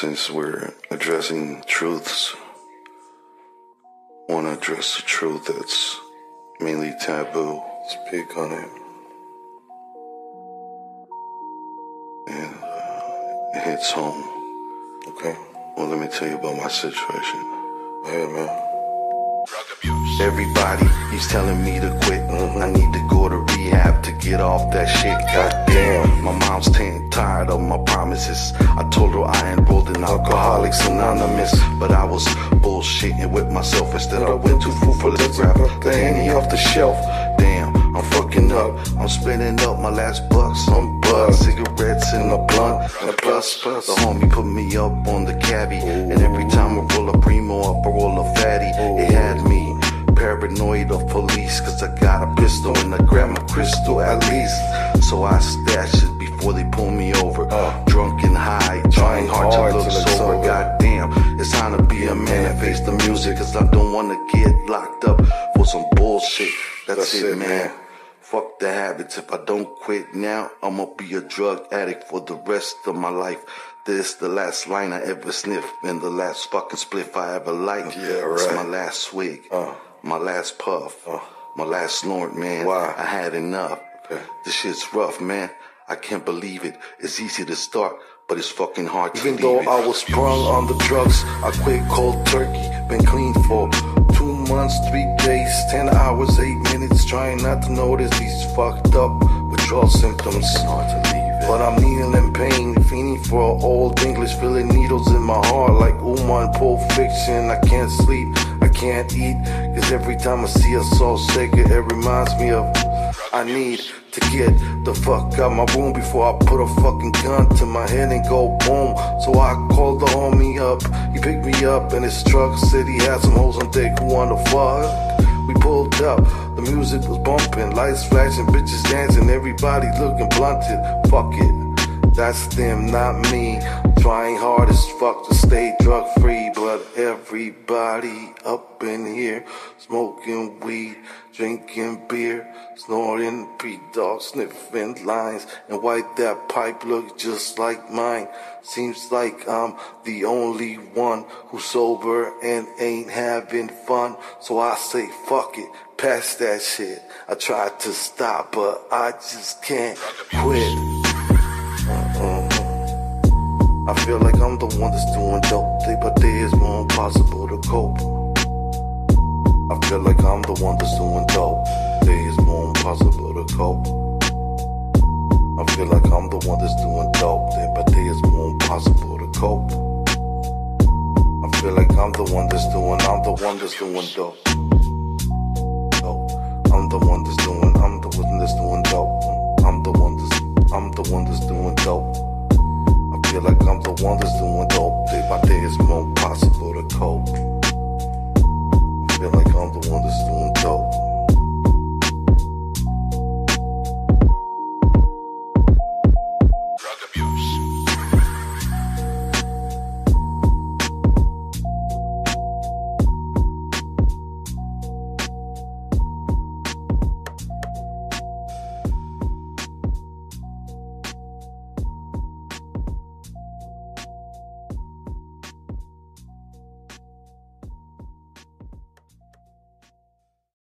since we're addressing truths, want to address the truth that's mainly taboo. Speak on it. And uh, it hits home. Okay. Well, let me tell you about my situation. Hey, man. Everybody, he's telling me to quit. Mm, I need to go to rehab to get off that shit. Goddamn, my mom's tired of my promises. I told her I enrolled in Alcoholics Anonymous, but I was bullshitting with myself. Instead, I went too full for the grab the handy off the shelf. Damn, I'm fucking up. I'm spending up my last bucks on bud, cigarettes and a blunt. And plus, plus, the homie put me up on the cabbie, and every time I roll a primo crystal at least So I stash it before they pull me over Drunk and high, trying hard, to look sober Goddamn, it's time to be a man and face the music Cause I don't wanna get locked up for some bullshit That's, it, man. Fuck the habits. If I don't quit now, I'ma be a drug addict for the rest of my life. This the last line I ever sniffed and the last fucking spliff I ever liked. Yeah, It's my last swig, Uh. my last puff, Uh. My last snort, man. Why? I had enough. Okay. This shit's rough, man. I can't believe it. It's easy to start, but it's fucking hard to Even though. I was sprung on the drugs, I quit cold turkey. Been clean for two months, three days, ten hours, eight minutes. Trying not to notice these fucked up withdrawal symptoms. But I'm needling in pain, fiending for old English, feeling needles in my heart like Uma in Pulp Fiction. I can't sleep, can't eat, cause every time I see a Soul Shaker, it reminds me of I need to get the fuck out my room before I put a fucking gun to my head and go boom. So I called the homie up. He picked me up in his truck. Said he had some hoes on deck who wanna fuck. We pulled up. The music was bumping, lights flashing, bitches dancing, everybody looking blunted. Fuck it. That's them, not me. Trying hard as fuck to stay drug free, but everybody up in here smoking weed, drinking beer, snorting pre-dog, sniffing lines, and why that pipe look just like mine. Seems like I'm the only one who's sober and ain't having fun. So I say fuck it, pass that shit. I tried to stop, but I just can't quit. I feel like I'm the one that's doing dope. Day by day is more impossible to cope. I feel like I'm the one that's doing dope. Day is more impossible to cope. I feel like I'm the one that's doing dope. Day by day is more impossible to cope. I feel like I'm the one that's doing, I'm the one that's doing dope. Dope. I'm the one that's doing, I'm the one that's doing dope. I'm the one that's, I'm the one that's doing dope. Feel like I'm the one that's doing dope. Day by day it's more impossible to cope. I feel like I'm the one that's doing